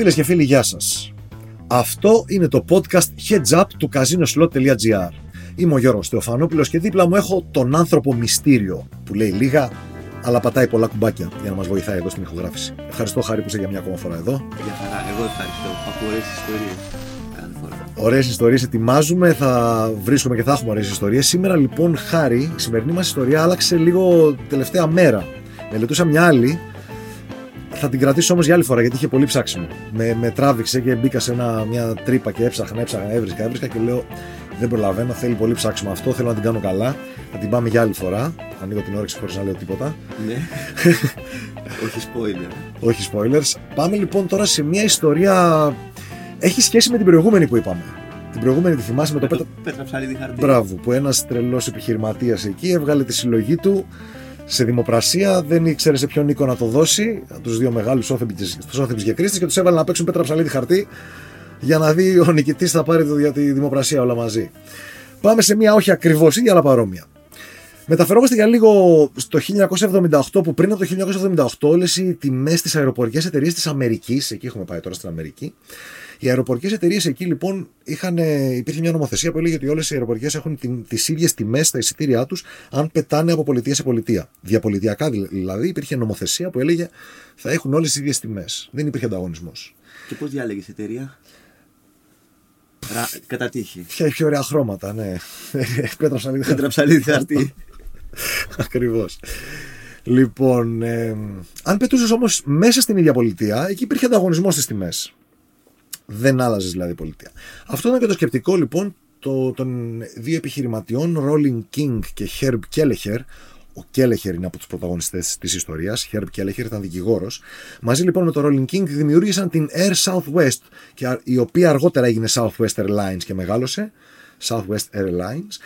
Φίλες και φίλοι, γεια σας. Αυτό είναι το podcast Heads Up του casinoslot.gr. Είμαι ο Γιώργος Θεοφανόπουλος και δίπλα μου έχω τον άνθρωπο μυστήριο που λέει λίγα αλλά πατάει πολλά κουμπάκια για να μας βοηθάει εδώ στην ηχογράφηση. Ευχαριστώ Χάρη που είσαι για μια ακόμα φορά εδώ. Για χαρά, εγώ ευχαριστώ. Από ωραίες ιστορίες κάθε φορά. Ωραίες ιστορίες ετοιμάζουμε, θα βρίσκουμε και θα έχουμε ωραίες ιστορίες. Σήμερα λοιπόν Χάρη, η σημερινή μας ιστορία άλλαξε λίγο τελευταία μέρα. Μελετούσα μια άλλη θα την κρατήσω όμως για άλλη φορά γιατί είχε πολύ ψάξιμο. Με, με τράβηξε και μπήκα σε ένα, μια τρύπα και έψαχνα, έψαχνα, έβρισκα, έβρισκα και λέω δεν προλαβαίνω, θέλει πολύ ψάξιμο αυτό, θέλω να την κάνω καλά. Θα την πάμε για άλλη φορά. Ανοίγω την όρεξη χωρίς να λέω τίποτα. Ναι. Όχι spoiler. Όχι spoilers. Πάμε λοιπόν τώρα σε μια ιστορία. Έχει σχέση με την προηγούμενη που είπαμε. Την προηγούμενη τη θυμάσαι με το, Με πέτρα. το Πέτρα ψαλίδι χαρτί. Μπράβο, που ένας τρελός επιχειρηματίας εκεί έβγαλε τη συλλογή του σε δημοπρασία, δεν ήξερε σε ποιον οίκο να το δώσει, τους δύο μεγάλους όθεμπι και κρίστε και τους έβαλε να παίξουν πέτρα ψαλίδι χαρτί για να δει ο νικητής θα πάρει το, για τη δημοπρασία όλα μαζί. Πάμε σε μια όχι ακριβώς ίδια αλλά παρόμοια. Μεταφερόμαστε για λίγο στο 1978 που πριν από το 1978 όλες οι τιμές στις αεροπορικές εταιρείες της Αμερικής, εκεί έχουμε πάει τώρα στην Αμερική, οι αεροπορικές εταιρείες εκεί λοιπόν είχαν, ε, υπήρχε μια νομοθεσία που έλεγε ότι όλες οι αεροπορικές έχουν την, τις ίδιες τιμές στα εισιτήριά τους αν πετάνε από πολιτεία σε πολιτεία. Διαπολιτιακά δηλαδή υπήρχε νομοθεσία που έλεγε θα έχουν όλες τις ίδιες τιμές. Δεν υπήρχε ανταγωνισμός. Και πώς διάλεγες εταιρεία; Ρα... Κατά τύχη. Ποια πιο ωραία χρώματα, ναι. Πέτραψαν λίγο Πέτρα ψαλίδι χαρτί. Ακριβώς. Λοιπόν, ε, αν πετούσες όμως μέσα στην ίδια πολιτεία, εκεί υπήρχε ανταγωνισμός στις τιμές. Δεν άλλαζες δηλαδή η πολιτεία. Αυτό ήταν και το σκεπτικό λοιπόν το, των δύο επιχειρηματιών, Rolling King και Herb Kelleher. Ο Kelleher είναι από τους πρωταγωνιστές της ιστορίας. Herb Kelleher ήταν δικηγόρος. Μαζί λοιπόν με το Rolling King δημιούργησαν την Air Southwest, και, α- η οποία αργότερα έγινε Southwest Airlines και μεγάλωσε. Southwest Airlines.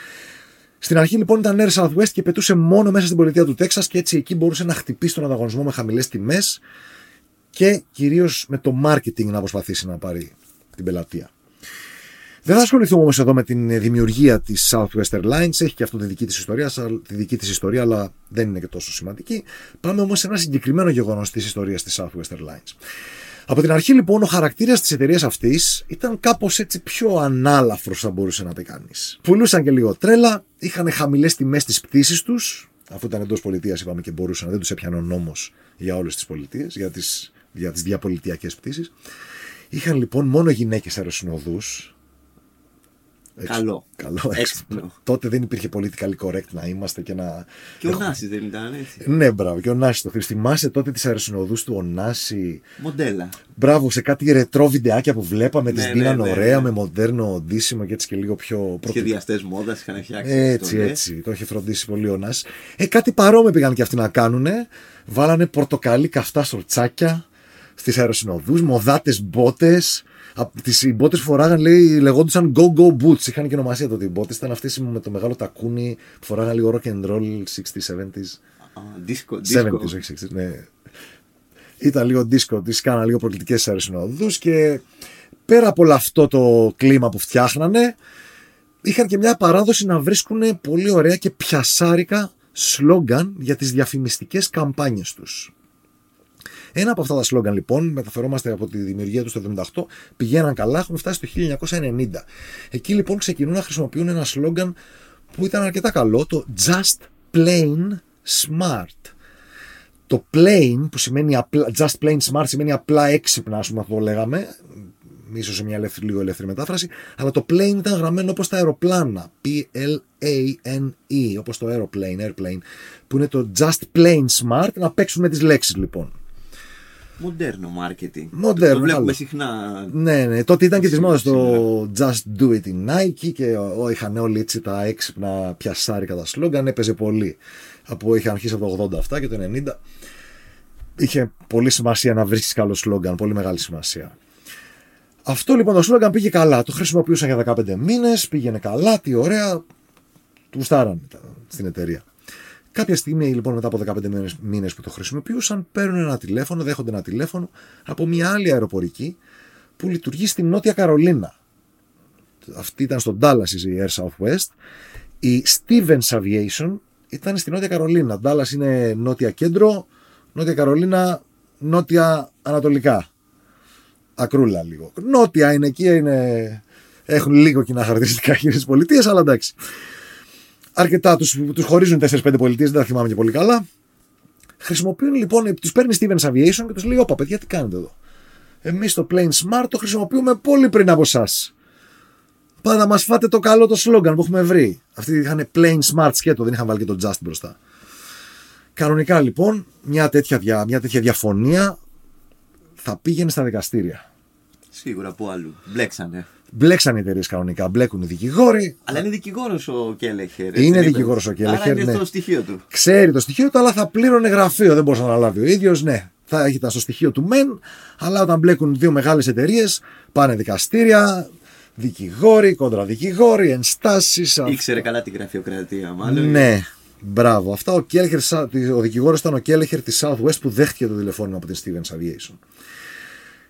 Στην αρχή λοιπόν ήταν Air Southwest και πετούσε μόνο μέσα στην πολιτεία του Τέξας και έτσι εκεί μπορούσε να χτυπήσει τον ανταγωνισμό με χαμηλές τιμές και κυρίως με το marketing να προσπαθήσει να πάρει την πελατεία. Δεν θα ασχοληθούμε όμως εδώ με την δημιουργία της Southwest Airlines, έχει και αυτό τη δική της ιστορία, σα- τη δική της ιστορία αλλά δεν είναι και τόσο σημαντική. Πάμε όμως σε ένα συγκεκριμένο γεγονός της ιστορίας της Southwest Airlines. Από την αρχή λοιπόν ο χαρακτήρας της εταιρείας αυτής ήταν κάπως έτσι πιο ανάλαφρος θα μπορούσε να πει κανείς. Πουλούσαν και λίγο τρέλα, είχαν χαμηλές τιμές στις πτήσεις τους, αφού ήταν εντός πολιτείας είπαμε και μπορούσαν, δεν τους έπιανε ο νόμος για όλες τις πολιτείες, για τις, για τις διαπολιτειακές πτήσεις. Είχαν λοιπόν μόνο γυναίκες αεροσυνοδούς. Έξι- Καλό. Καλό, έξυπνο. Έξυπνο. Τότε δεν υπήρχε politically correct να είμαστε και να. Και ο Νάσης δεν ήταν έτσι. Ναι, μπράβο. Και ο Νάσης το θυμάσαι. Θυμάσαι τότε τις αεροσυνοδούς του ο Νάση. Μοντέλα. Μπράβο, σε κάτι ρετρό βιντεάκια που βλέπαμε, Ναι, τις ναι, δίνανε ναι, ωραία, ναι. με μοντέρνο ντύσιμο και έτσι και λίγο πιο πρωτο- Σχεδιαστές μόδας είχαν φτιάξει. Έτσι, αυτό, ναι. έτσι. Το είχε φροντίσει πολύ ο Νάσης. Ε, κάτι παρόμοιο πήγαν και αυτοί να κάνουνε. Βάλανε πορτοκαλί καυτά σορτσάκια στις αεροσυνοδούς, μοδάτες μπότες. Τις μπότες που φοράγαν, λέει, λεγόντουσαν Go Go Boots. Είχαν και ονομασία τότε οι μπότες. Ήταν αυτές με το μεγάλο τακούνι που φοράγαν λίγο rock and roll 60s, 70s. Α, Ντίσκο. 70s, ντίσκο. όχι 60s, ναι. Ήταν λίγο ντίσκο, τις κάνανε λίγο προκλητικές αεροσυνοδούς και πέρα από όλο αυτό το κλίμα που φτιάχνανε, είχαν και μια παράδοση να βρίσκουν πολύ ωραία και πιασάρικα σλόγκαν για τις διαφημιστικές καμπάνιες τους. Ένα από αυτά τα σλόγκαν λοιπόν, μεταφερόμαστε από τη δημιουργία του το 1978, πηγαίναν καλά, έχουμε φτάσει το 1990. Εκεί λοιπόν ξεκινούν να χρησιμοποιούν ένα σλόγκαν που ήταν αρκετά καλό, το Just Plain Smart. Το plain που σημαίνει απλά, just plain smart σημαίνει απλά έξυπνα, ας πούμε αυτό το λέγαμε, ίσως σε μια ελεύθερη, λίγο ελεύθερη μετάφραση, αλλά το plane ήταν γραμμένο όπως τα αεροπλάνα, P-L-A-N-E, όπως το aeroplane, airplane, που είναι το just plain smart, να παίξουμε τις λέξεις λοιπόν. Μοντέρνο marketing. Μοντέρνο, Το βλέπουμε καλό. συχνά. Ναι, ναι. Τότε ήταν και τη μόδα Σήμερα. το Just Do It in Nike και ο, είχαν όλοι έτσι τα έξυπνα πιασάρικα τα σλόγκαν. Έπαιζε πολύ. Από, είχε αρχίσει από το 80 αυτά και το 90. Είχε πολύ σημασία να βρίσκεις καλό σλόγκαν. Πολύ μεγάλη σημασία. Αυτό λοιπόν το σλόγκαν πήγε καλά. Το χρησιμοποιούσαν για 15 μήνες. Πήγαινε καλά. Τι ωραία. Το γουστάραν στην εταιρεία. Κάποια στιγμή λοιπόν μετά από 15 μήνες που το χρησιμοποιούσαν παίρνουν ένα τηλέφωνο, δέχονται ένα τηλέφωνο από μια άλλη αεροπορική που λειτουργεί στην Νότια Καρολίνα. Αυτή ήταν στο Dallas η Air Southwest. Η Stevens Aviation ήταν στη Νότια Καρολίνα. Dallas είναι νότια κέντρο, Νότια Καρολίνα νότια ανατολικά. Ακρούλα λίγο. Νότια είναι εκεί, είναι... έχουν λίγο κοινά χαρακτηριστικά οι πολιτείες, αλλά εντάξει. Αρκετά τους τους χωρίζουν 4-5 πολιτείες, δεν τα θυμάμαι και πολύ καλά. Χρησιμοποιούν λοιπόν, τους παίρνει Stevens Aviation και τους λέει: Όπα, παιδιά, τι κάνετε εδώ; Εμείς το Plane Smart το χρησιμοποιούμε πολύ πριν από εσάς. Πάτε να μας φάτε το καλό το σλόγκαν που έχουμε βρει. Αυτοί είχαν Plane Smart σκέτο, δεν είχαν βάλει και το Just μπροστά. Κανονικά λοιπόν, μια τέτοια, μια τέτοια διαφωνία θα πήγαινε στα δικαστήρια. Σίγουρα από άλλου. Μπλέξανε. Μπλέξανε οι εταιρείες κανονικά, μπλέκουν οι δικηγόροι. Αλλά είναι δικηγόρος ο Κέλεχερ. Είναι δικηγόρος ο Κέλεχερ. Άρα είναι ναι. στο στοιχείο του. Ξέρει το στοιχείο του, αλλά θα πλήρωνε γραφείο. Δεν μπορούσε να αναλάβει ο ίδιος. Ναι, θα ήταν στο στοιχείο του μεν, αλλά όταν μπλέκουν δύο μεγάλες εταιρείες, πάνε δικαστήρια, δικηγόροι, κοντραδικηγόροι, ενστάσεις. Ήξερε καλά την γραφειοκρατία, μάλλον. Ναι, μπράβο. Αυτά ο, Κέλεχερ, ο δικηγόρος ήταν ο Κέλεχερ της Southwest που δέχτηκε το τηλεφώνημα από την Stevens Aviation.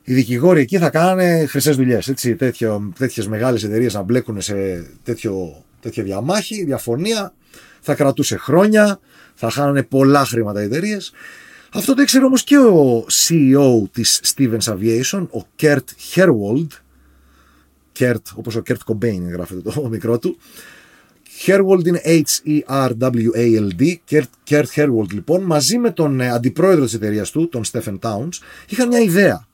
Οι δικηγόροι εκεί θα κάνανε χρυσές δουλειές. Τέτοιες μεγάλες εταιρείες να μπλέκουν σε τέτοιο, τέτοια διαμάχη, διαφωνία. Θα κρατούσε χρόνια, θα χάνανε πολλά χρήματα οι εταιρείες. Αυτό το ήξερε όμως και ο CEO της Stevens Aviation, ο Kurt Herwold. Kurt, όπως ο Kurt Cobain γράφεται το μικρό του. Herwold είναι H-E-R-W-A-L-D. Kurt Herwold λοιπόν, μαζί με τον αντιπρόεδρο της εταιρείας του, τον Stephen Towns, είχαν μια ιδέα προ,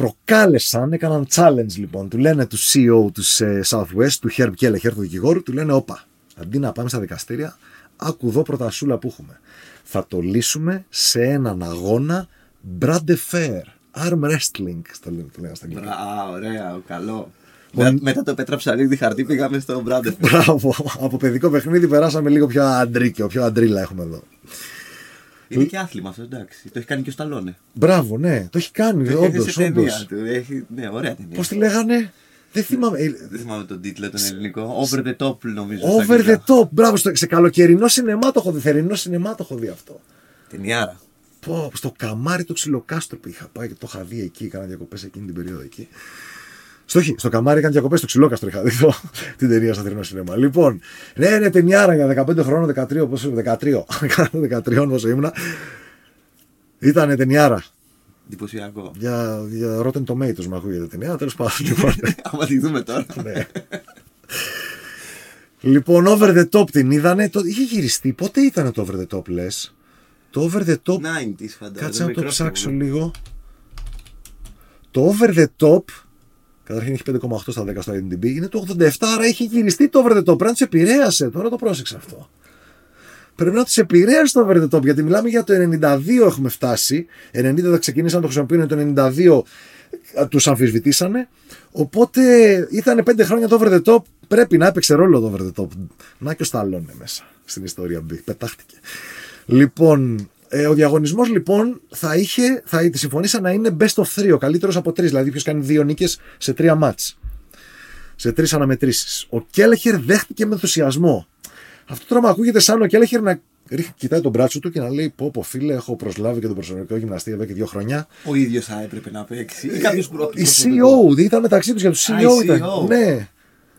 προκάλεσαν, έκαναν challenge λοιπόν. Του λένε τους CEO του ε, Southwest, του Herb Kelleher, του δικηγόρου, του λένε: Όπα, αντί να πάμε στα δικαστήρια, άκου εδώ πρωτασούλα που έχουμε. Θα το λύσουμε σε έναν αγώνα Brad Fair. Arm wrestling, στο λένε, το λένε στα αγγλικά. Α, ωραία, καλό. Ο... Μετά το Πέτρα Ψαλίδη χαρτί πήγαμε στο Μπράντερ. Μπράβο. Από παιδικό παιχνίδι περάσαμε λίγο πιο αντρίκιο, πιο αντρίλα έχουμε εδώ. Είναι και άθλημα αυτό, εντάξει. Το έχει κάνει και ο Σταλόνε. Μπράβο, ναι. Το έχει κάνει, όντως. Ναι, ωραία ταινία. Πώς τη λέγανε; Δεν θυμάμαι. Δεν θυμάμαι τον τίτλο τον ελληνικό. Over the top νομίζω. Over the top. Μπράβο. Σε καλοκαιρινό σινεμά το έχω δει. Θερινό σινεμά το έχω δει αυτό. Ταινιάρα. Πω, στο καμάρι του ξυλοκάστρο που είχα πάει και το είχα δει εκεί. Κάνα διακοπές εκείνη την περίοδο εκεί. Στο, στο καμάρι έκανε διακοπές στο ξυλόκαστρο. Είχα δει το, την ταινία στο θερινό σινεμά. Λοιπόν, ναι, ναι, ταινιάρα για 15 χρόνων, 13, πόσο 13, 13 όσο ήμουνα. Ήταν ταινιάρα. Εντυπωσιακό. Για, για Rotten Tomatoes μου ακούγεται ταινία, τέλος πάντων. Λοιπόν. Άμα τη δούμε τώρα. ναι. λοιπόν, over the top την είδανε. Το, είχε γυριστεί. Πότε ήταν το over the top, λες; Το over the top. 90's φαντάζομαι. Κάτσε να το ψάξω λίγο. Το over the top. Καταρχήν έχει 5,8 στα 10 στο IMDb. Είναι το 87, άρα έχει γυριστεί το over the top. Πρέπει να του επηρέασε. Τώρα το πρόσεξε αυτό. Πρέπει να του επηρέασε το over the top. Γιατί μιλάμε για το 92 έχουμε φτάσει. 90 θα ξεκίνησαν να το χρησιμοποιούν. Το 92 τους αμφισβητήσανε. Οπότε ήταν 5 χρόνια το over the top. Πρέπει να έπαιξε ρόλο το over the top. Να και ο Σταλόνε μέσα στην ιστορία μπει. Πετάχτηκε. Λοιπόν, ε, ο διαγωνισμός λοιπόν θα είχε, θα τη συμφωνήσα να είναι best of 3, ο καλύτερος από τρεις. Δηλαδή, ποιος κάνει δύο νίκες σε τρία μάτς. Σε τρεις αναμετρήσεις. Ο Κέλεχερ δέχτηκε με ενθουσιασμό. Αυτό τώρα μου ακούγεται σαν ο Κέλεχερ να ρίχνει, κοιτάει τον μπράτσο του και να λέει: Πω, πω φίλε, έχω προσλάβει και τον προσωπικό γυμναστή εδώ και δύο χρόνια. Ο ίδιος θα έπρεπε να παίξει. Ή κάποιος πρώτο. Η CEO, ήταν μεταξύ τους για τους CEO. Ήταν. Ναι.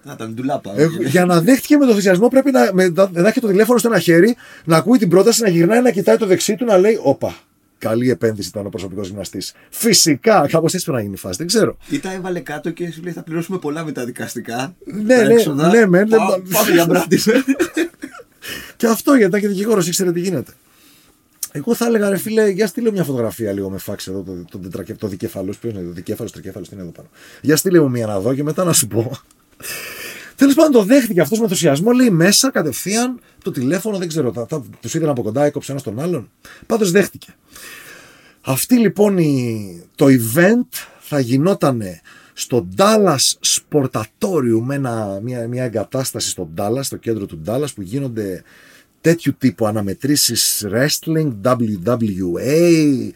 Να ήταν ντουλάπα. Ε, για να δέχτηκε με τον ενθουσιασμό πρέπει να, με, να έχει το τηλέφωνο στο ένα χέρι, να ακούει την πρόταση, να γυρνάει, να κοιτάει το δεξί του, να λέει: Όπα, καλή επένδυση ήταν ο προσωπικός γυμναστής. Φυσικά, κάπως έτσι πρέπει να γίνει η φάση, δεν ξέρω. Ή τα έβαλε κάτω και σου λέει: Θα πληρώσουμε πολλά με τα δικαστικά. Ναι, τα ναι, έξοδα. ναι, ναι, ναι, Πά- Πάμε για μπράτισε. Και αυτό γιατί ήταν και δικηγόρος, ήξερε τι γίνεται. Εγώ θα έλεγα, ρε φίλε, για στείλε μια φωτογραφία λίγο με φάξ εδώ, το, το, το, το δικέφαλο. Ποιος είναι, το δικέφαλος, τρικέφαλος, τι είναι εδώ πάνω. Για στείλε μου μια να δω και μετά να σου πω. Τέλος πάντων, το δέχτηκε αυτός με ενθουσιασμό. Λέει μέσα κατευθείαν το τηλέφωνο, δεν ξέρω, τους είδαν από κοντά, έκοψε ένας τον άλλον. Πάντως δέχτηκε. Αυτή λοιπόν η, το event θα γινόταν στο Dallas Sportatorium, ένα, μια, μια εγκατάσταση στο Dallas, στο κέντρο του Dallas που γίνονται τέτοιου τύπου αναμετρήσεις wrestling, WWA,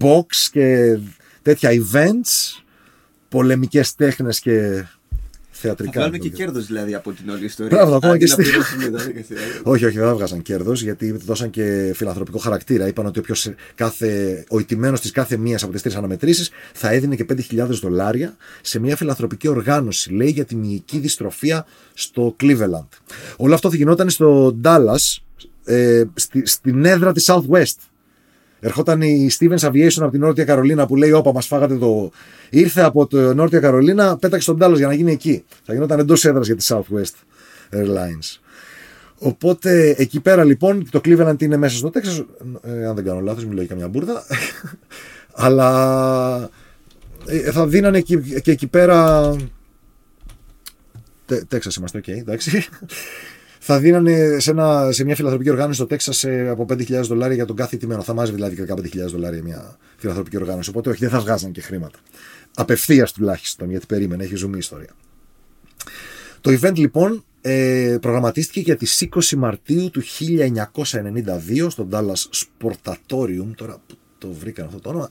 box και τέτοια events, πολεμικές τέχνες και Θα θεατρικά. βγάλουμε και νομίζω. κέρδος δηλαδή από την όλη ιστορία. Μπράβο, ακόμα Αντί και να στη- πληρώσουμε τα δικαστήρια. Όχι, όχι, δεν θα βγάζαν κέρδος γιατί δώσαν και φιλανθρωπικό χαρακτήρα. Είπαν ότι όποιος κάθε, ο ηττημένος της κάθε μίας από τις τρεις αναμετρήσεις θα έδινε και 5.000 δολάρια σε μια φιλανθρωπική οργάνωση, λέει, για τη μυϊκή δυστροφία στο Cleveland. Όλο αυτό θα γινόταν στο Dallas, ε, στη, στην έδρα της Southwest. Ερχόταν η Stevens Aviation από την Νότια Καρολίνα που λέει: Όπα, μας φάγατε το. Ήρθε από το Νότια Καρολίνα, πέταξε τον Dallas για να γίνει εκεί. Θα γινόταν εντός έδρας για τη Southwest Airlines. Οπότε εκεί πέρα λοιπόν το Cleveland είναι μέσα στο Texas. Ε, αν δεν κάνω λάθος, μιλάει καμιά μπουρδα. Αλλά ε, θα δίνανε και, και εκεί πέρα. Τέξας είμαστε, OK, okay, εντάξει θα δίνανε σε, ένα, σε μια φιλανθρωπική οργάνωση στο Τέξας από 5.000 δολάρια για τον κάθε ηττημένο. Θα μάζευε δηλαδή και 15.000 δολάρια μια φιλανθρωπική οργάνωση. Οπότε όχι, δεν θα βγάζαν και χρήματα. Απευθείας τουλάχιστον, γιατί περίμενε, έχει ζουμί ιστορία. Το event λοιπόν ε, προγραμματίστηκε για τις 20 Μαρτίου του 1992 στο Dallas Sportatorium. Τώρα που το βρήκαν αυτό το όνομα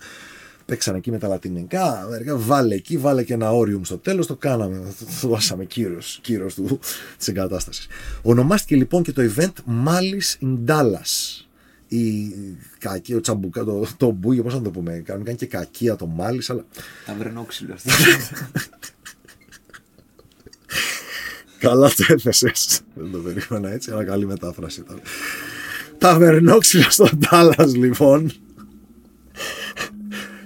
παίξανε εκεί με τα λατινικά, βάλε εκεί, βάλε και ένα όριουμ στο τέλος, το κάναμε, το δώσαμε κύρος, κύρος του, της εγκατάστασης. Ονομάστηκε λοιπόν και το event Malice in Dallas. Η κακία, ο τσαμπουκά, το, το μπούγιο, πώς να το πούμε, κάνουν και κακία το Μάλις, αλλά... Ταβερνόξυλο αυτό. Καλά το έθεσες. Δεν το περίμενα έτσι, αλλά καλή μετάφραση ήταν. Ταβερνόξυλο στο Dallas λοιπόν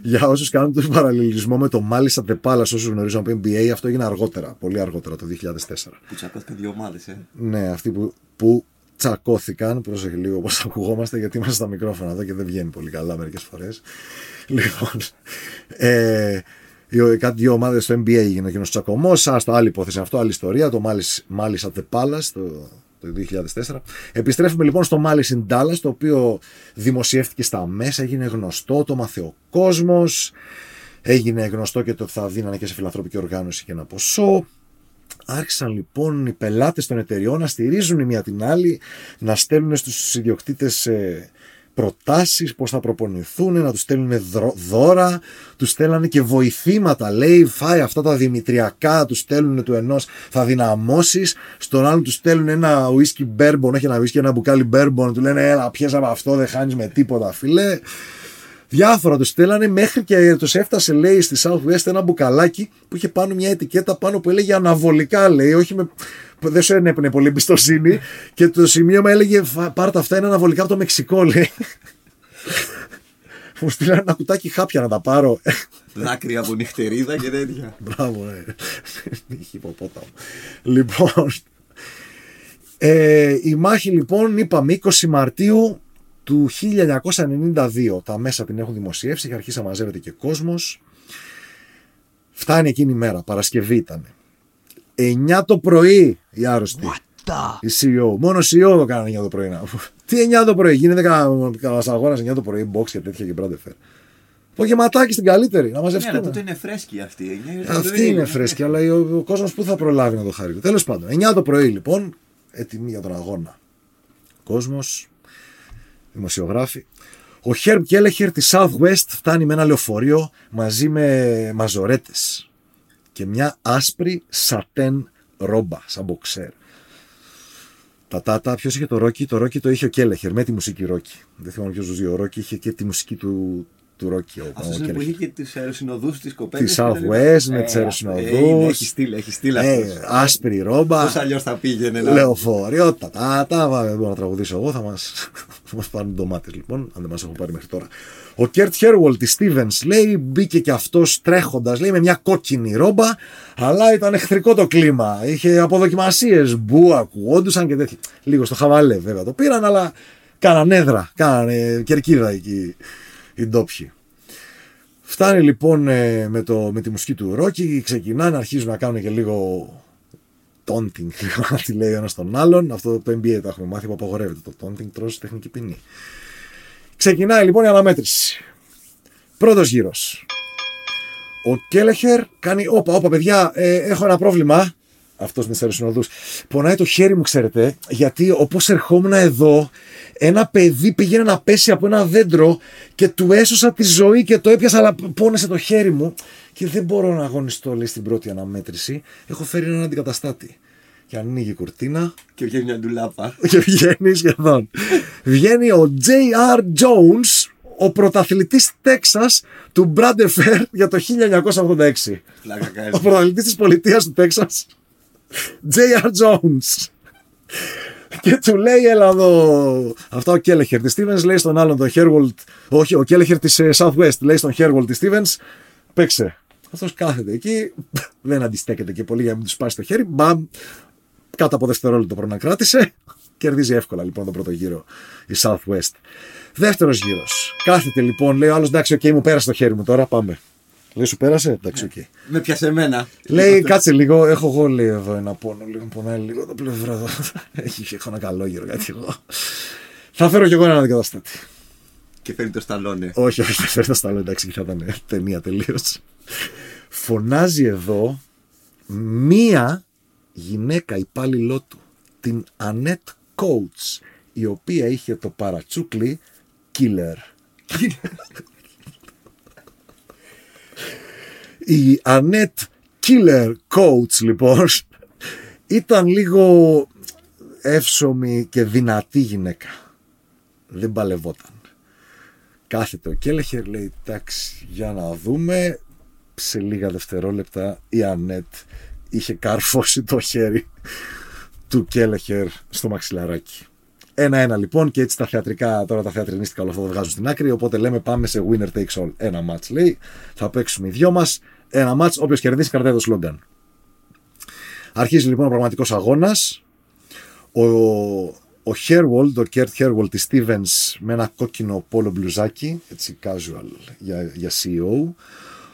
για όσους κάνουν τον παραλληλισμό με το μάλιστα Τεπάλα, όσους γνωρίζουν από NBA, αυτό έγινε αργότερα, πολύ αργότερα, το 2004. Που τσακώθηκαν δύο ομάδες, ε. Ναι, αυτοί που, που τσακώθηκαν, πρόσεχε λίγο όπω ακουγόμαστε, γιατί είμαστε στα μικρόφωνα εδώ και δεν βγαίνει πολύ καλά μερικές φορές. Λοιπόν, ε, κάτι δύο ομάδες στο NBA έγινε εκείνο τσακωμός. Α το άλλη υπόθεση αυτό, άλλη ιστορία. Το μάλιστα Τεπάλα, το το 2004. Επιστρέφουμε λοιπόν στο Malice in Dallas, το οποίο δημοσιεύτηκε στα μέσα, έγινε γνωστό, το μάθε ο κόσμος. Έγινε γνωστό και το ότι θα δίνανε και σε φιλανθρωπική οργάνωση και ένα ποσό. Άρχισαν λοιπόν οι πελάτες των εταιριών να στηρίζουν η μία την άλλη, να στέλνουν στους ιδιοκτήτες ε, προτάσεις, πώς θα προπονηθούν, να τους στέλνουν δώρα, τους στέλνανε και βοηθήματα, λέει, φάει αυτά τα δημητριακά, τους στέλνουν του ενός, θα δυναμώσεις, στον άλλον τους στέλνουν ένα whisky bourbon, όχι ένα whisky, ένα μπουκάλι bourbon, του λένε, έλα, πιέσα από αυτό, δεν χάνεις με τίποτα, φιλέ. Διάφορα τους στέλνανε μέχρι και τους έφτασε, λέει, στη Southwest ένα μπουκαλάκι που είχε πάνω μια ετικέτα πάνω που έλεγε αναβολικά, λέει, όχι με δεν σου ένεπνε πολύ εμπιστοσύνη και το σημείωμα έλεγε πάρτε αυτά είναι αναβολικά από το Μεξικό λέει. Μου στείλανε ένα κουτάκι χάπια να τα πάρω. Δάκρυα από νυχτερίδα και τέτοια. Μπράβο, ε. Χιποπόταμο. Λοιπόν, ε, η μάχη λοιπόν είπαμε 20 Μαρτίου του 1992. Τα μέσα την έχουν δημοσιεύσει, έχει αρχίσει να μαζεύεται και κόσμος. Φτάνει εκείνη η μέρα, Παρασκευή ήταν. 9 το πρωί η άρρωστη. Η CEO. Μόνο CEO το κάνανε 9 το πρωί. Τι 9 το πρωί, γίνεται κανένα αγώνας 9 το πρωί, box και τέτοια και μπράντεφερ. ματάκι στην καλύτερη, να μαζευτούμε. Ναι, τότε είναι φρέσκη αυτή. Αυτή είναι φρέσκη, αλλά ο, ο κόσμος που θα προλάβει να το χάρει. Τέλος πάντων, 9 το πρωί λοιπόν, έτοιμοι για τον αγώνα. Κόσμος, δημοσιογράφοι. Ο Χέρμπ Κέλεχερ της Southwest φτάνει με ένα λεωφορείο μαζί με μαζορέτες και μια άσπρη σατέν ρόμπα, σαν μποξέρ. Τα τάτα, ποιος είχε το ρόκι, το ρόκι το είχε ο Κέλεχερ με τη μουσική ρόκι. Δεν θυμάμαι ποιος ζει. Ο ρόκι είχε και τη μουσική του, του Ρόκι. Αυτός είναι που είχε και τις αεροσυνοδούς της κοπέλας. Τη Southwest με τις αεροσυνοδούς. Έχει στείλει, έχει στείλει αυτός. Άσπρη ρόμπα. Πώς αλλιώς θα πήγαινε. Λεωφορείο, τα τα. Δεν μπορώ να τραγουδήσω εγώ, θα μας πάρουν ντομάτες λοιπόν, αν δεν μας έχουν πάρει μέχρι τώρα. Ο Κέρτ Χέρουολ της Stevens λέει μπήκε και αυτός τρέχοντας, λέει με μια κόκκινη ρόμπα, αλλά ήταν εχθρικό το κλίμα. Είχε αποδοκιμασίες, μπου, ακουγόντουσαν και τέτοια. Λίγο στο χαβαλέ βέβαια το πήραν, αλλά κάνανε έδρα, κάνανε κερκίδα εκεί οι ντόπιοι. Φτάνει λοιπόν ε, με, το, με τη μουσική του Ρόκι, ξεκινάνε, αρχίζουν να κάνουν και λίγο taunting, τι λέει ο ένας τον άλλον. Αυτό το NBA το έχουμε μάθει που απαγορεύεται. Το taunting τρώσει τεχνική ποινή. Ξεκινάει λοιπόν η αναμέτρηση. Πρώτος γύρος. Ο Κέλεχερ κάνει. Όπα, όπα, παιδιά, ε, έχω ένα πρόβλημα. Αυτός με τι αεροσυνοδού. Πονάει το χέρι μου, ξέρετε, γιατί όπως ερχόμουν εδώ, ένα παιδί πήγαινε να πέσει από ένα δέντρο και του έσωσα τη ζωή και το έπιασα, αλλά πόνεσε το χέρι μου και δεν μπορώ να αγωνιστώ, λέει, στην πρώτη αναμέτρηση. Έχω φέρει έναν αντικαταστάτη. Και ανοίγει η κουρτίνα. Και βγαίνει μια ντουλάπα. Και βγαίνει σχεδόν. βγαίνει ο J.R. Jones, ο πρωταθλητής Τέξας του Bradford Fair για το 1986. ο πρωταθλητής της πολιτείας του Τέξας, J.R. Jones. και του λέει, έλα εδώ. Αυτά ο Κέλεχερ της Stevens λέει στον άλλον τον Χέρβολτ. Όχι, ο Κέλεχερ της Southwest λέει στον Χέρβολτ της Stevens, παίξε. Αυτός κάθεται εκεί, δεν αντιστέκεται και πολύ για να μην τους σπάσει το χέρι. Μπαμ, κάτω από δευτερόλεπτο πρώτα κράτησε. Κερδίζει εύκολα λοιπόν τον πρώτο γύρο η Southwest. Δεύτερος γύρος. Κάθεται λοιπόν, λέει ο άλλος εντάξει, οκ, μου πέρασε το χέρι μου τώρα, πάμε. Λέει σου πέρασε, εντάξει, οκ. Με πιάσε εμένα. Λέει, κάτσε λίγο, έχω εγώ λέει εδώ ένα πόνο, λίγο πονάει λίγο το πλευρό εδώ. Έχει, έχω ένα καλό γύρο, κάτι εγώ. Θα φέρω κι εγώ έναν αντικαταστάτη. Και φέρνει το σταλόνε. Όχι, όχι, θα φέρω το σταλόνε, εντάξει, και θα ήταν ταινία τελείως. Φωνάζει εδώ μία γυναίκα υπάλληλό του, την Ανέτ Coates, η οποία είχε το παρατσούκλι Killer. Η Ανέτ Killer Coach λοιπόν ήταν λίγο εύσωμη και δυνατή γυναίκα. Δεν παλευόταν. Κάθεται ο Κέλεχερ, λέει εντάξει για να δούμε. Σε λίγα δευτερόλεπτα η Ανέτ είχε καρφώσει το χέρι του Κέλεχερ στο μαξιλαράκι. Ένα-ένα λοιπόν και έτσι τα θεατρικά, τώρα τα θεατρινίστικα όλα αυτά τα βγάζουν στην άκρη. Οπότε λέμε πάμε σε winner takes all. Ένα match λέει. Θα παίξουμε οι δυο μας. Ένα match. Όποιος κερδίσει κρατάει το σλόγκαν. Αρχίζει λοιπόν ο πραγματικός αγώνας. Ο, ο Herwold, ο Kurt Herwold της Stevens με ένα κόκκινο πόλο μπλουζάκι, έτσι casual για, για CEO.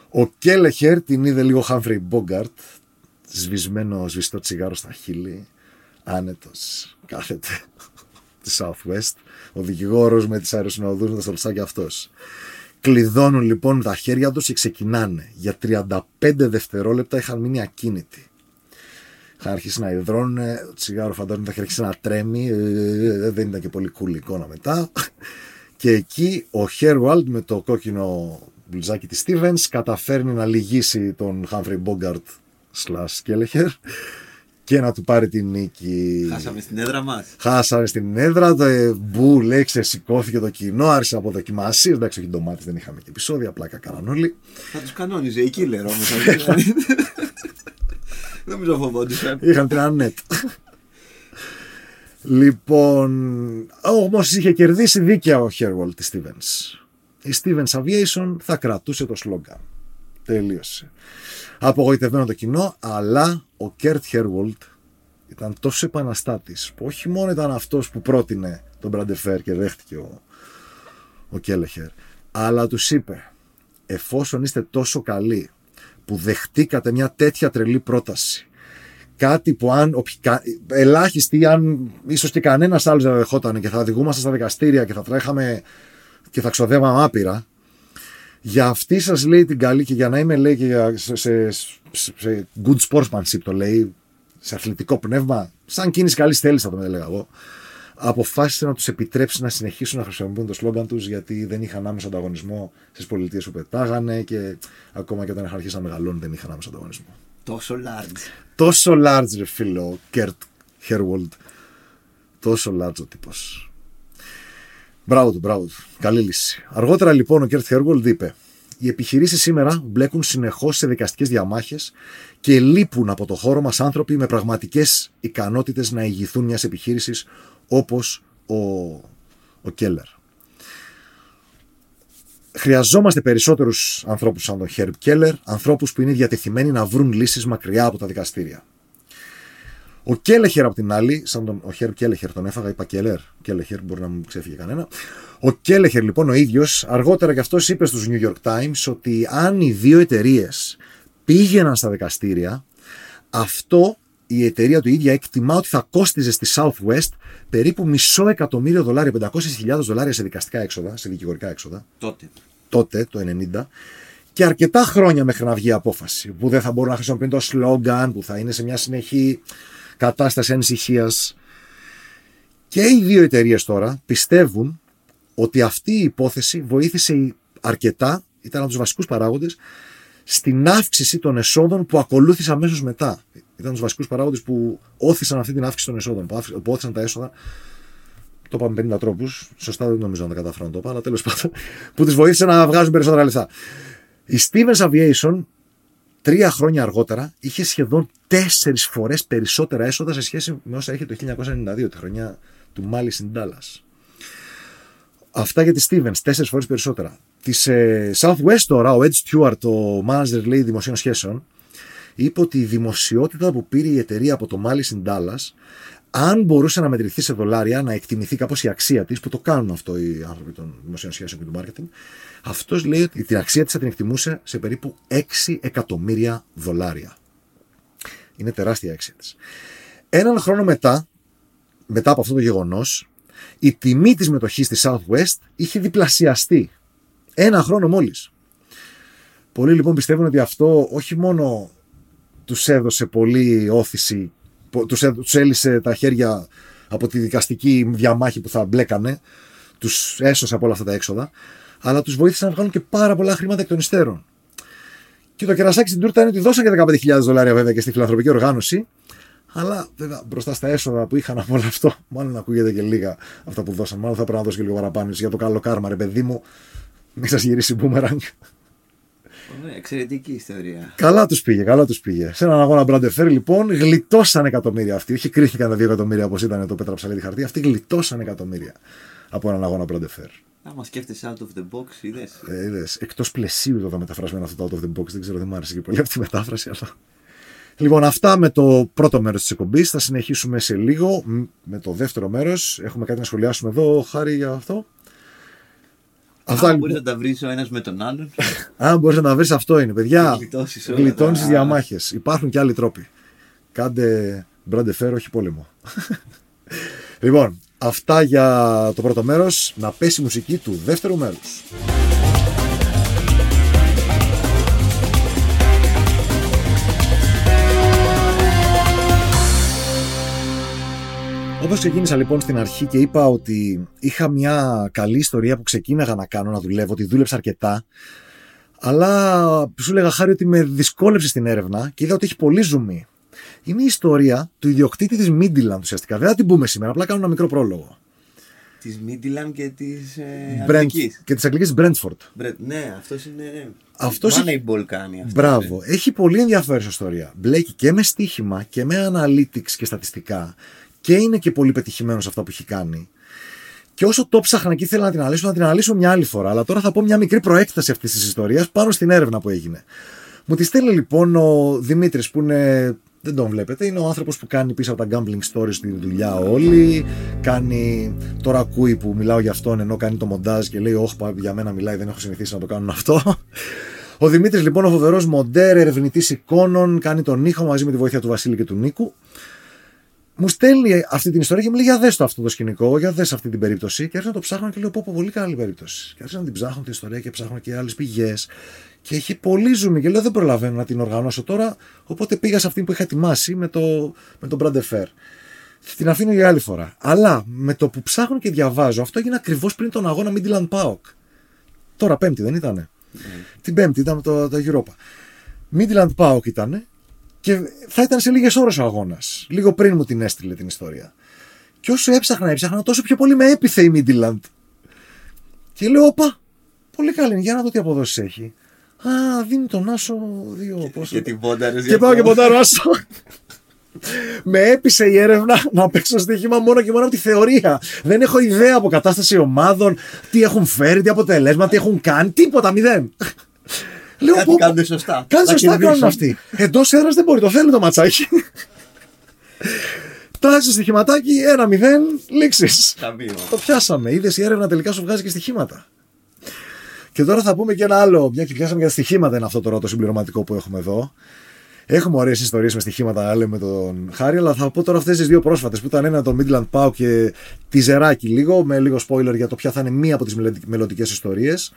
Ο Κέλεχερ την είδε λίγο Humphrey Bogart, σβησμένο, σβηστό τσιγάρο στα χείλη, άνετος, κάθεται τη Southwest, ο δικηγόρος με τις αεροσυνοδούς με τα σορτσάκια αυτός. Κλειδώνουν λοιπόν τα χέρια τους και ξεκινάνε. Για 35 δευτερόλεπτα είχαν μείνει ακίνητοι. Είχαν αρχίσει να υδρώνουν, το τσιγάρο φαντάζομαι θα αρχίσει να τρέμει, ε, δεν ήταν και πολύ cool εικόνα μετά. Και εκεί ο Χέρουαλντ με το κόκκινο μπλουζάκι της Stevens καταφέρνει να λυγίσει τον Humphrey Bogart slash Kelleher και να του πάρει την νίκη. Χάσαμε στην έδρα μας. Χάσαμε στην έδρα. Το ε, μπου, λέει, ξεσηκώθηκε το κοινό, άρχισε από δοκιμασίε. Εντάξει, όχι ντομάτες, δεν είχαμε και επεισόδια, απλά κάναν όλοι. Θα τους κανόνιζε η killer όμως. Νομίζω φοβόντουσαν. Είχαν την ανέτ. λοιπόν, όμως είχε κερδίσει δίκαια ο Χέρβολ τη Stevens. Η Stevens Aviation θα κρατούσε το σλόγκαν. Τελείωσε απογοητευμένο το κοινό, αλλά ο Κέρτ Χέρβολτ ήταν τόσο επαναστάτης που όχι μόνο ήταν αυτός που πρότεινε το μπρα ντε φερ και δέχτηκε ο, ο Κέλεχερ, αλλά τους είπε, εφόσον είστε τόσο καλοί που δεχτήκατε μια τέτοια τρελή πρόταση, κάτι που αν ελάχιστοι, αν ίσως και κανένας άλλος δεν δεχόταν και θα οδηγούμαστε στα δικαστήρια και θα τρέχαμε και θα ξοδεύαμε άπειρα, για αυτή σας λέει την καλή και για να είμαι λέει και για, σε, σε, σε good sportsmanship το λέει, σε αθλητικό πνεύμα, σαν κίνηση καλής θέλησης θα το έλεγα εγώ, αποφάσισε να τους επιτρέψει να συνεχίσουν να χρησιμοποιούν το σλόγκαν τους γιατί δεν είχαν άμεσο ανταγωνισμό στις πολιτείες που πετάγανε και ακόμα και όταν είχαν αρχίσει να μεγαλώνουν δεν είχαν άμεσο ανταγωνισμό. Τόσο large. Τόσο large, ρε φίλο, Κέρτ Χέρβολντ. Τόσο large ο τύπος. Μπράβο του, μπράβο του. Καλή λύση. Αργότερα λοιπόν ο Κέρτ Χέργολντ είπε: Οι επιχειρήσεις σήμερα μπλέκουν συνεχώς σε δικαστικές διαμάχες και λείπουν από το χώρο μας άνθρωποι με πραγματικές ικανότητες να ηγηθούν μιας επιχείρησης όπως ο, ο Κέλλερ. Χρειαζόμαστε περισσότερους ανθρώπους σαν τον Χέρμπ Κέλλερ, ανθρώπους που είναι διατεθειμένοι να βρουν λύσεις μακριά από τα δικαστήρια. Ο Κέλεχερ από την άλλη, σαν τον ο Χέρ Κέλεχερ τον έφαγα, είπα Κέλερ. Κέλεχερ, μπορεί να μην ξέφυγε κανένα. Ο Κέλεχερ λοιπόν ο ίδιος, αργότερα κι αυτός είπε στους New York Times ότι αν οι δύο εταιρείες πήγαιναν στα δικαστήρια, αυτό η εταιρεία του ίδια εκτιμά ότι θα κόστιζε στη Southwest περίπου μισό εκατομμύριο δολάρια, 500.000 δολάρια σε δικαστικά έξοδα, σε δικηγορικά έξοδα. Τότε. Τότε, το 90 και αρκετά χρόνια μέχρι να βγει η απόφαση που δεν θα μπορούν να χρησιμοποιούν το σλόγκαν, που θα είναι σε μια συνεχή κατάσταση ανησυχίας. Και οι δύο εταιρείες τώρα πιστεύουν ότι αυτή η υπόθεση βοήθησε αρκετά, ήταν από τους βασικούς παράγοντες, στην αύξηση των εσόδων που ακολούθησε αμέσως μετά. Ήταν τους βασικούς παράγοντες που όθησαν αυτή την αύξηση των εσόδων, που όθησαν τα έσοδα. Το είπαμε 50 τρόπους. Σωστά δεν νομίζω να τα καταφέρω να το πω, αλλά τέλος πάντων. Που τι βοήθησε να βγάζουν περισσότερα λεφτά. Η Stevens Aviation τρία χρόνια αργότερα είχε σχεδόν τέσσερις φορές περισσότερα έσοδα σε σχέση με όσα είχε το 1992, τη χρονιά του Μάλι Ντάλλα. Αυτά για τη Stevens, τέσσερις φορές περισσότερα. Της ε, Southwest τώρα, ο Ed Stewart, ο manager λέει δημοσίων σχέσεων, είπε ότι η δημοσιότητα που πήρε η εταιρεία από το Μάλι Ντάλλα, αν μπορούσε να μετρηθεί σε δολάρια, να εκτιμηθεί κάπως η αξία της, που το κάνουν αυτό οι άνθρωποι των δημοσίων σχέσεων και του marketing, αυτός λέει ότι την αξία της θα την εκτιμούσε σε περίπου 6 εκατομμύρια δολάρια. Είναι τεράστια η αξία της. Έναν χρόνο μετά, μετά από αυτό το γεγονός, η τιμή της μετοχής στη Southwest είχε διπλασιαστεί. Ένα χρόνο μόλις. Πολλοί λοιπόν πιστεύουν ότι αυτό όχι μόνο τους έδωσε πολύ όθηση, τους έλυσε τα χέρια από τη δικαστική διαμάχη που θα μπλέκανε, τους έσωσε από όλα αυτά τα έξοδα, αλλά τους βοήθησαν να βγάλουν και πάρα πολλά χρήματα εκ των υστέρων. Και το κερασάκι στην τούρτα είναι ότι δώσαν και 15.000 δολάρια βέβαια και στη φιλανθρωπική οργάνωση, αλλά βέβαια μπροστά στα έσοδα που είχαν από όλο αυτό, μάλλον ακούγεται και λίγα αυτά που δώσαν. Μάλλον θα πρέπει να δώσει και λίγο παραπάνω για το καλό κάρμα, ρε παιδί μου. Μην σας γυρίσει μπούμεραγκ. Ναι, εξαιρετική ιστορία. Καλά τους πήγε, καλά τους πήγε. Σε έναν αγώνα Μπραντεφέρ, λοιπόν, γλιτώσαν εκατομμύρια αυτοί. Όχι κρίθηκαν τα δύο εκατομμύρια όπως ήταν το Πέτρα Ψαλίδη χαρτί. Αυτοί γλιτώσαν εκατομμύρια από έναν αγώνα Μπραντεφέρ. Άμα σκέφτεσαι out of the box, είδες. Ε, Εκτός πλαισίου το μεταφρασμένο αυτό το out of the box. Δεν ξέρω, δεν μου άρεσε και πολύ αυτή τη μετάφραση, αλλά. Λοιπόν, αυτά με το πρώτο μέρος της εκπομπής. Θα συνεχίσουμε σε λίγο με το δεύτερο μέρος. Έχουμε κάτι να σχολιάσουμε εδώ, Χάρη, για αυτό. Αυτά, Αν λοιπόν... μπορείς να τα βρεις ο ένας με τον άλλον. Αν μπορείς να τα βρεις, αυτό είναι, παιδιά. Γλιτώνεις τι διαμάχες. Υπάρχουν και άλλοι τρόποι. Κάντε μπράντε φέρο, όχι πόλεμο. λοιπόν, αυτά για το πρώτο μέρος. Να πέσει η μουσική του δεύτερου μέρους. Όπως ξεκίνησα λοιπόν στην αρχή και είπα ότι είχα μια καλή ιστορία που ξεκίναγα να κάνω, να δουλεύω, ότι δούλεψα αρκετά, αλλά σου έλεγα χάρη ότι με δυσκόλεψε στην έρευνα και είδα ότι έχει πολύ ζουμί. Είναι η ιστορία του ιδιοκτήτη της Midland ουσιαστικά. Δεν θα την πούμε σήμερα, απλά κάνω ένα μικρό πρόλογο. Της Midland και της ε, Αγγλικής. Και της Αγγλικής Brentford. Ναι, αυτός είναι. Αυτός... Moneyball κάνει αυτός. Μπράβο. Έχει πολύ ενδιαφέρουσα ιστορία. Μπλέκει και με στοίχημα και με analytics και στατιστικά και είναι και πολύ πετυχημένος σε αυτά που έχει κάνει. Και όσο το ψάχνα και ήθελα να την αναλύσω, να την αναλύσω μια άλλη φορά. Αλλά τώρα θα πω μια μικρή προέκταση αυτής της ιστορίας πάνω στην έρευνα που έγινε. Μου τη στέλνει λοιπόν ο Δημήτρης που είναι. Δεν τον βλέπετε, είναι ο άνθρωπος που κάνει πίσω από τα gambling stories τη δουλειά όλοι. Κάνει. Τώρα ακούει που μιλάω για αυτόν ενώ κάνει το μοντάζ και λέει: Όχι, για μένα μιλάει, δεν έχω συνηθίσει να το κάνουν αυτό. Ο Δημήτρης λοιπόν, ο φοβερός μοντέρ, ερευνητής εικόνων, κάνει τον ήχο μαζί με τη βοήθεια του Βασίλη και του Νίκου μου στέλνει αυτή την ιστορία και μου λέει: Για δες το αυτό το σκηνικό, για δες αυτή την περίπτωση. Και άρχισα να το ψάχνω και λέω: Πω, πω πολύ καλή περίπτωση. Και άρχισα να την ψάχνω την ιστορία και ψάχνω και άλλες πηγές. Και έχει πολύ ζουμί και λέω: Δεν προλαβαίνω να την οργανώσω τώρα. Οπότε πήγα σε αυτή που είχα ετοιμάσει με, το, με τον Μπραντεφέρ. Την αφήνω για άλλη φορά. Αλλά με το που ψάχνω και διαβάζω, αυτό έγινε ακριβώς πριν τον αγώνα Midland Pauk. Τώρα Πέμπτη δεν ήτανε. Mm. Την Πέμπτη ήταν το, το Europa. Midland Pauk ήταν και θα ήταν σε λίγες ώρες ο αγώνας. Λίγο πριν μου την έστειλε την ιστορία. Και όσο έψαχνα, έψαχνα, τόσο πιο πολύ με έπιθε η Μίντιλαντ. Και λέω, Όπα, πολύ καλή για να δω τι αποδόσεις έχει. Α, δίνει τον Άσο δύο πόσο. Και την πόνταρες. Και πάω και ποντάρω Άσο. με έπεισε η έρευνα να παίξω στοίχημα μόνο και μόνο από τη θεωρία. Δεν έχω ιδέα από κατάσταση ομάδων, τι έχουν φέρει, τι αποτελέσματα, τι έχουν κάνει, τίποτα, μηδέν. Λέω, Κάτι κάνουν σωστά. Κάτι σωστά κάνουν αυτοί. Εντός έδρα δεν μπορεί, το θέλει το ματσάκι. Τάσει στοιχηματάκι, ένα-μηδέν, λήξεις. Το πιάσαμε. Είδες η έρευνα τελικά σου βγάζει και στοιχήματα. Και τώρα θα πούμε και ένα άλλο. Μια και πιάσαμε για τα στοιχήματα, είναι αυτό το ρότο συμπληρωματικό που έχουμε εδώ. Έχουμε ωραίες ιστορίες με στοιχήματα, λέμε τον Χάρη, αλλά θα πω τώρα αυτές τις δύο πρόσφατες που ήταν ένα το Midland Pau και τη Ζεράκη λίγο, με λίγο spoiler για το ποια θα είναι μία από τις μελλοντικές ιστορίες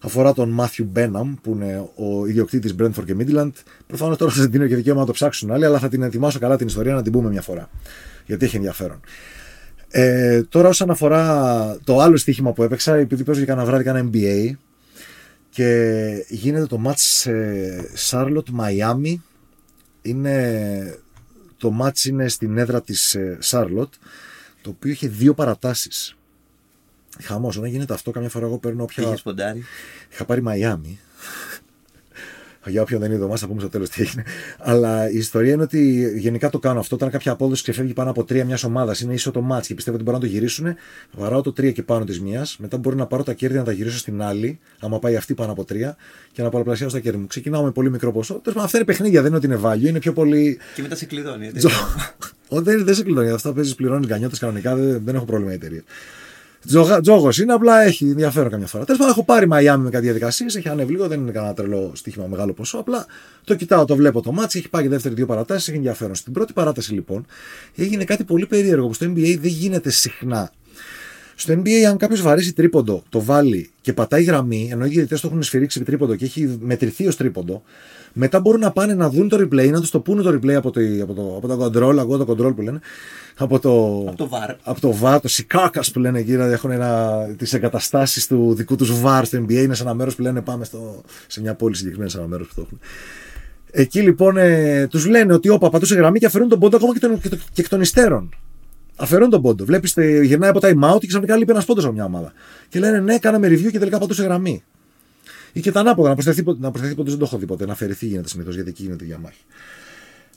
αφορά τον Μάθιου Μπέναμ, που είναι ο ιδιοκτήτης Brentford και Midland. Προφανώς τώρα θα την δίνω και δικαίωμα να το ψάξουν άλλοι, αλλά θα την ετοιμάσω καλά την ιστορία να την πούμε μια φορά. Γιατί έχει ενδιαφέρον. Ε, τώρα, όσον αφορά το άλλο στοίχημα που έπαιξα, επειδή παίζω για κανένα βράδυ κάνα NBA και γίνεται το match Charlotte Miami. Είναι, το match είναι στην έδρα της Charlotte, το οποίο είχε δύο παρατάσεις. Χαμός. Όταν γίνεται αυτό, καμιά φορά εγώ παίρνω όποια. Είχε ποντάρι. Είχα πάρει Μαϊάμι. Για όποιον δεν είδε εμά, θα πούμε στο τέλος τι έγινε. Αλλά η ιστορία είναι ότι γενικά το κάνω αυτό. Όταν κάποια απόδοση ξεφεύγει πάνω από τρία μιας ομάδας, είναι ίσο το μάτς και πιστεύω ότι μπορούν να το γυρίσουν, βαράω το τρία και πάνω της μία. Μετά μπορεί να πάρω τα κέρδη να τα γυρίσω στην άλλη, άμα πάει αυτή πάνω από τρία, και να πολλαπλασιάσω τα κέρδη μου. Ξεκινάω με πολύ μικρό ποσό. Τέλος πάντων, αυτά είναι παιχνίδια, δεν είναι ότι είναι βάλιο, είναι πιο πολύ. Και μετά σε κλειδώνει. έτσι. Τζο- Ω, δεν, δεν σε κλειδώνει. Αυτά παίζεις πληρώνεις γκανιώτες κανονικά, δεν, δεν έχω πρόβλημα η εταιρεία. Τζόγος είναι, απλά έχει ενδιαφέρον καμιά φορά. Τέλος πάντων, έχω πάρει Μαϊάμι με κάτι διαδικασίες, έχει ανέβει λίγο, δεν είναι κανένα τρελό στοίχημα μεγάλο ποσό. Απλά το κοιτάω, το βλέπω το μάτσο, έχει πάει και δεύτερη δύο παρατάσεις, έχει ενδιαφέρον. Στην πρώτη παράταση λοιπόν έγινε κάτι πολύ περίεργο που στο NBA δεν γίνεται συχνά. Στο NBA, αν κάποιος βαρέσει τρίποντο, το βάλει και πατάει γραμμή, ενώ οι διαιτητές το έχουν σφυρίξει τρίποντο και έχει μετρηθεί ως τρίποντο, μετά μπορούν να πάνε να δουν το replay, να τους το πούνε το replay από το, από το, από το control, εγώ το control που λένε, από το, Από το VAR. από το VAR, το Σικάκα που λένε εκεί, δηλαδή έχουν τις εγκαταστάσεις του δικού τους VAR στο NBA. Είναι σε ένα μέρος που λένε πάμε στο, σε μια πόλη συγκεκριμένα, σε ένα μέρος που το έχουν. Εκεί λοιπόν ε, τους λένε ότι όπα πατούσε γραμμή και αφαιρούν τον πόντο ακόμα και, τον, και, το, και εκ των υστέρων. Αφαιρούν τον πόντο. Βλέπεις, γυρνάει από time out και ξαφνικά λείπει ένας πόντος από μια ομάδα. Και λένε ναι, κάναμε review και τελικά πατούσε γραμμή. Ή και τα ανάποδα, να προσθεθεί, να προσθεθεί πόντος δεν το έχω δει ποτέ. Να αφαιρεθεί γίνεται συνήθως γιατί εκεί γίνεται η διαμάχη.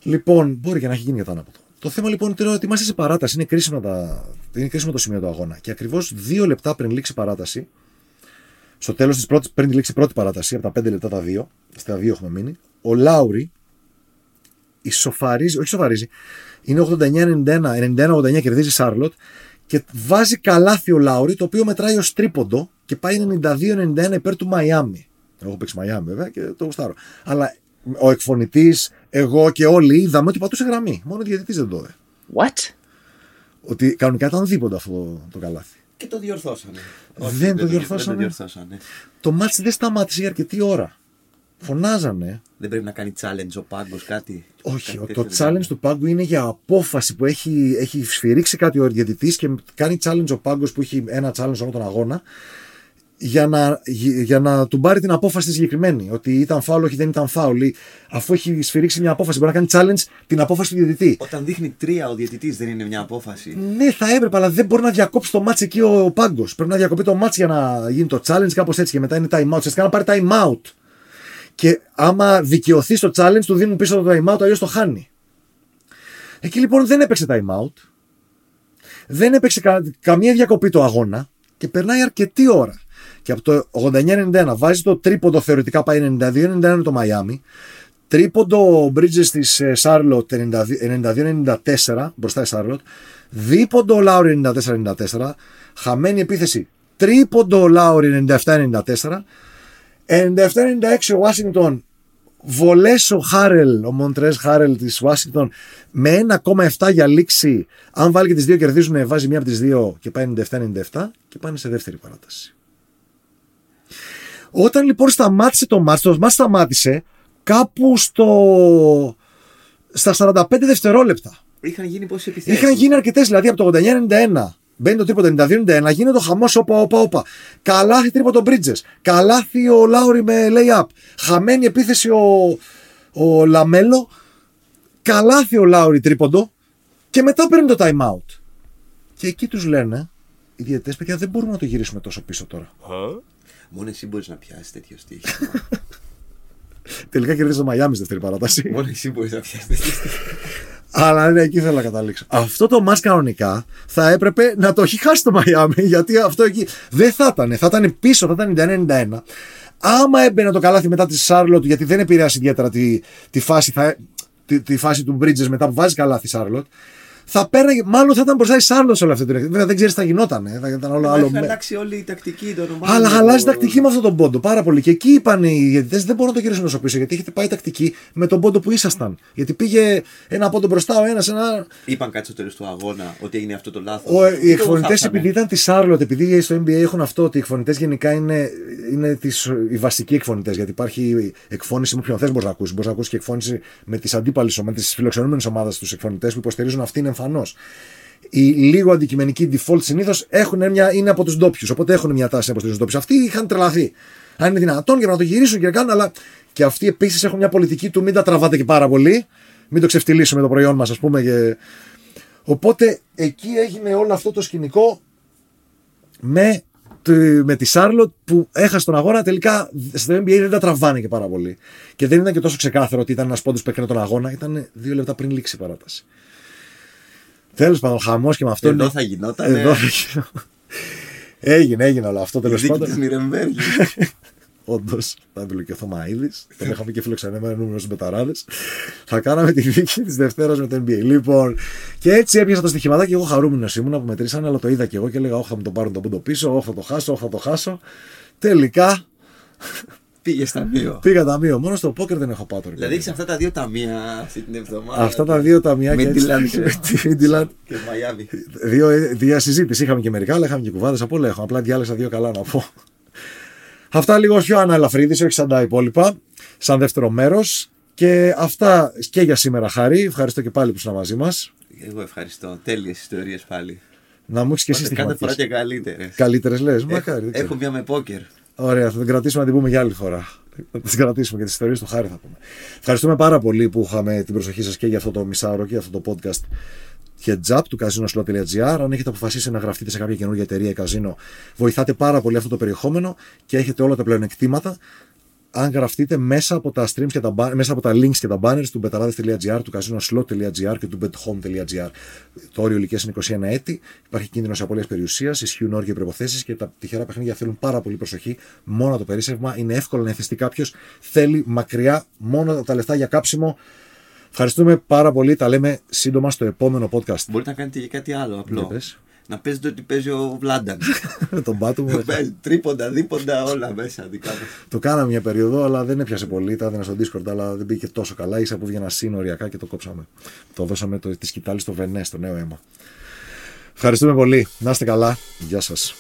Λοιπόν, μπορεί και να έχει γίνει για το ανάποδο. Το θέμα λοιπόν είναι ότι είμαστε σε παράταση. Είναι κρίσιμο, τα... είναι κρίσιμο το σημείο του αγώνα. Και ακριβώς δύο λεπτά πριν λήξει η παράταση, στο τέλος της πρώτη, πριν λήξει η πρώτη παράταση, από τα πέντε λεπτά τα δύο, στα δύο έχουμε μείνει, ο Λάουρι ισοφαρίζει, όχι ισοφαρίζει, είναι 89-91, 91-89 κερδίζει η Σάρλοτ και βάζει καλάθι ο Λάουρι, το οποίο μετράει ως τρίποντο και πάει 92-91 υπέρ του Μαϊάμι. Εγώ έχω παίξει Μαϊάμι βέβαια και το γουστάρω. Αλλά ο εκφωνητής, εγώ και όλοι είδαμε ότι πατούσε γραμμή. Μόνο ο διαιτητής δεν το είδε. What? Ότι κανονικά ήταν δίποντο αυτό το καλάθι. Και το διορθώσανε. Δεν το διορθώσανε. Δεν το διορθώσανε. Το μάτς δεν σταμάτησε για αρκετή ώρα. Φωνάζανε. Δεν πρέπει να κάνει challenge ο πάγκος κάτι. Όχι, Κάτι το τέτοιο challenge δεν του πάγκου είναι για απόφαση που έχει, έχει σφυρίξει κάτι ο διαιτητής και κάνει challenge ο πάγκος που έχει ένα challenge όλο τον αγώνα για να, για να του πάρει την απόφαση τη συγκεκριμένη. Ότι ήταν φάουλ, όχι δεν ήταν φάουλ. Ή Αφού έχει σφυρίξει μια απόφαση, μπορεί να κάνει challenge την απόφαση του διαιτητή. Όταν δείχνει τρία ο διαιτητής δεν είναι μια απόφαση. Ναι, θα έπρεπε, αλλά δεν μπορεί να διακόψει το μάτς εκεί ο, ο πάγκος. Πρέπει να διακοπεί το μάτς για να γίνει το challenge, κάπως έτσι. Και μετά είναι time out. Ουσιαστικά να πάρει time out. Και άμα δικαιωθεί στο challenge, του δίνουν πίσω το time out, αλλιώς το χάνει. Εκεί λοιπόν δεν έπαιξε time out. Δεν έπαιξε κα- καμία διακοπή το αγώνα και περνάει αρκετή ώρα. Και από το 89-91 βάζει το τρίποντο θεωρητικά πάει 92-91 το Μαϊάμι. Τρίποντο ο Bridges της Σάρλοτ 92-94 μπροστά η Σάρλοτ. Δίποντο ο Λάουρι 94-94. Χαμένη επίθεση. Τρίποντο ο Λάουρι 97-94. 97-96 ο Washington βολές ο Χάρελ, ο Μοντρές Χάρελ της Washington με 1,7 για λήξη. Αν βάλει και τις δύο κερδίζουν, βάζει μία από τις δύο και πάει 97-97 και πάνε σε δεύτερη παράταση. Όταν λοιπόν σταμάτησε το μάτς, το μάτς σταμάτησε κάπου στο... στα 45 δευτερόλεπτα. Είχαν γίνει πόσες επιθέσεις. Είχαν γίνει αρκετές, δηλαδή από το 89-91. Μπαίνει το τρίποντο 92-91, γίνεται ο χαμός όπα, όπα, όπα. Καλάθι τρίποντο Bridges. Καλάθι ο Λάουρι με lay-up. Χαμένη επίθεση ο, ο Λαμέλο. Καλάθι ο Λάουρι τρίποντο. Και μετά παίρνει το time out. Και εκεί τους λένε οι διαιτητές, παιδιά, δεν μπορούμε να το γυρίσουμε τόσο πίσω τώρα. Μόνο εσύ μπορείς να πιάσεις τέτοιο στοίχημα. Τελικά κερδίζει το Μαϊάμι στη δεύτερη παράταση. Μόνο εσύ μπορείς να πιάσεις τέτοιο στοίχημα. Αλλά ναι, εκεί θέλω να καταλήξω. Αυτό το ματς κανονικά θα έπρεπε να το έχει χάσει το Μαϊάμι, γιατί αυτό εκεί δεν θα ήταν. Θα ήταν πίσω, θα ήταν 91. Άμα έμπαινε το καλάθι μετά τη Σάρλοτ, γιατί δεν επηρεάσει ιδιαίτερα τη, τη, φάση, θα, τη, τη φάση του Bridges μετά που βάζει καλάθι η Σάρλοτ, θα πέραγε, μάλλον θα ήταν μπροστά η Σάρλοτ σε όλη αυτή την εκδοχή. Βέβαια δεν ξέρεις τι θα γινόταν. Ε, θα ήταν όλο άλλο. Έχει με- αλλάξει όλη η τακτική των ομάδων. Αλλά το- αλλάζει τακτική με αυτόν τον πόντο πάρα πολύ. Και εκεί είπαν οι διαιτητές δεν μπορούν να το γυρίσουν όσο πίσω γιατί έχετε πάει τακτική με τον πόντο που ήσασταν. Γιατί πήγε ένα πόντο μπροστά ο ένας, ένα, Είπαν κάτι στο τέλος του αγώνα ότι έγινε αυτό το λάθος. Ο, οι εκφωνητές, επειδή ήταν της Σάρλοτ, επειδή στο NBA έχουν αυτό ότι οι εκφωνητές γενικά είναι, είναι τις, οι βασικοί εκφωνητές. Γιατί υπάρχει εκφώνηση με ποιον θες μπορείς να ακούσεις. Μπορείς να ακούσεις και εκφώνηση με τις αντίπαλες ομάδες, τις φιλοξενούμενες ομάδες τους εκφωνητές που υποστηρίζουν αυτήν εμφανώ. Οι λίγο αντικειμενικοί default συνήθως είναι από τους ντόπιους. Οπότε έχουν μια τάση να υποστηρίζουν τους ντόπιους. Αυτοί είχαν τρελαθεί. Αν είναι δυνατόν και να το γυρίσουν και να κάνουν, αλλά και αυτοί επίσης έχουν μια πολιτική του μην τα τραβάτε και πάρα πολύ. Μην το ξεφτυλίσουμε το προϊόν μας, ας πούμε. Και... Οπότε εκεί έγινε όλο αυτό το σκηνικό με του- με τη Σάρλοτ που έχασε τον αγώνα. Τελικά στο NBA δεν τα τραβάνε και πάρα πολύ. Και δεν ήταν και τόσο ξεκάθαρο ότι ήταν ένας πόντος που έκανε τον αγώνα. Ήταν δύο λεπτά πριν λήξει η παράταση. Τέλος πάντων, χαμός και με αυτό. Εδώ είναι- θα γινόταν. Εδώ θα γίνω. Έγινε, έγινε όλο αυτό Η τέλος δίκη πάντων. της Νιρεμβέργης. Όντως, θα έπαιρνε και ο Θωμαίδης. Τον είχαμε και φιλοξενεμένο νούμερο στους Μπεταράδες. Θα κάναμε τη δίκη της Δευτέρας με το NBA. Λοιπόν, και έτσι έπιασα το στοιχηματάκι και εγώ χαρούμενος ήμουν που μετρήσανε, αλλά το είδα και εγώ και έλεγα: Όχι, θα μου το πάρουν το πούντο πίσω, όχι, θα το χάσω, όχι, θα το χάσω. Τελικά Πήγε στα δύο. πήγα ταμείο. Μόνο στο πόκερ δεν έχω πάτο. ρε Δηλαδή παιδί. έχεις αυτά τα δύο ταμεία αυτή την εβδομάδα. Αυτά τα δύο ταμεία και έτσι- Midland και- Midland. Και Μαϊάμι. Δύο, δύο συζήτηση. Είχαμε και μερικά, αλλά είχαμε και κουβάδες από όλα. Έχω. Απλά διάλεξα δύο καλά να πω. Αυτά λίγο πιο αναλαφρύδη, όχι σαν τα υπόλοιπα. Σαν δεύτερο μέρος. Και αυτά και για σήμερα, Χάρη. Ευχαριστώ και πάλι που ήσουν μαζί μας. Εγώ ευχαριστώ. Τέλειες ιστορίες πάλι. Να μου έχεις και εσύ Κάθε κάθε φορά στιγματίσει. και καλύτερες. Καλύτερες λες. Μακάρι. δεν ξέρω. Έχω μια με πόκερ. Ωραία, θα την κρατήσουμε να την πούμε για άλλη φορά. Θα την κρατήσουμε και τις ιστορίες του Χάρη θα πούμε. Ευχαριστούμε πάρα πολύ που είχαμε την προσοχή σας και για αυτό το μισάωρο και για αυτό το podcast Heads Up του casinoslot.gr. Αν έχετε αποφασίσει να γραφτείτε σε κάποια καινούργια εταιρεία ή καζίνο, βοηθάτε πάρα πολύ αυτό το περιεχόμενο και έχετε όλα τα πλεονεκτήματα αν γραφτείτε μέσα από τα streams και τα, ba- μέσα από τα links και τα banners του betarades.gr, του casinoslot.gr και του bethome.gr. Το όριο ηλικίας είναι 21 έτη. Υπάρχει κίνδυνος απώλειας περιουσίας, ισχύουν όρια και προποθέσει και τα τυχερά παιχνίδια θέλουν πάρα πολύ προσοχή. Μόνο το περίσσευμα είναι εύκολο να εθιστεί κάποιος. Θέλει μακριά μόνο τα λεφτά για κάψιμο. Ευχαριστούμε πάρα πολύ. Τα λέμε σύντομα στο επόμενο podcast. Μπορείτε να κάνετε και κάτι άλλο Για απλό. Πες. Να παίζετε ότι παίζει ο Βλάνταν. Με τον πάτο μου. Παίζει τρίποντα, δίποντα, όλα μέσα δικά του. Το κάναμε μια περίοδο, αλλά δεν έπιασε πολύ. Τα έδινα στο Discord, αλλά δεν πήγε τόσο καλά. σα που βγαίνα σύνοριακά και το κόψαμε. Το δώσαμε το, τη σκητάλη στο Βενέ, στο νέο αίμα. Ευχαριστούμε πολύ. Να είστε καλά. Γεια σας.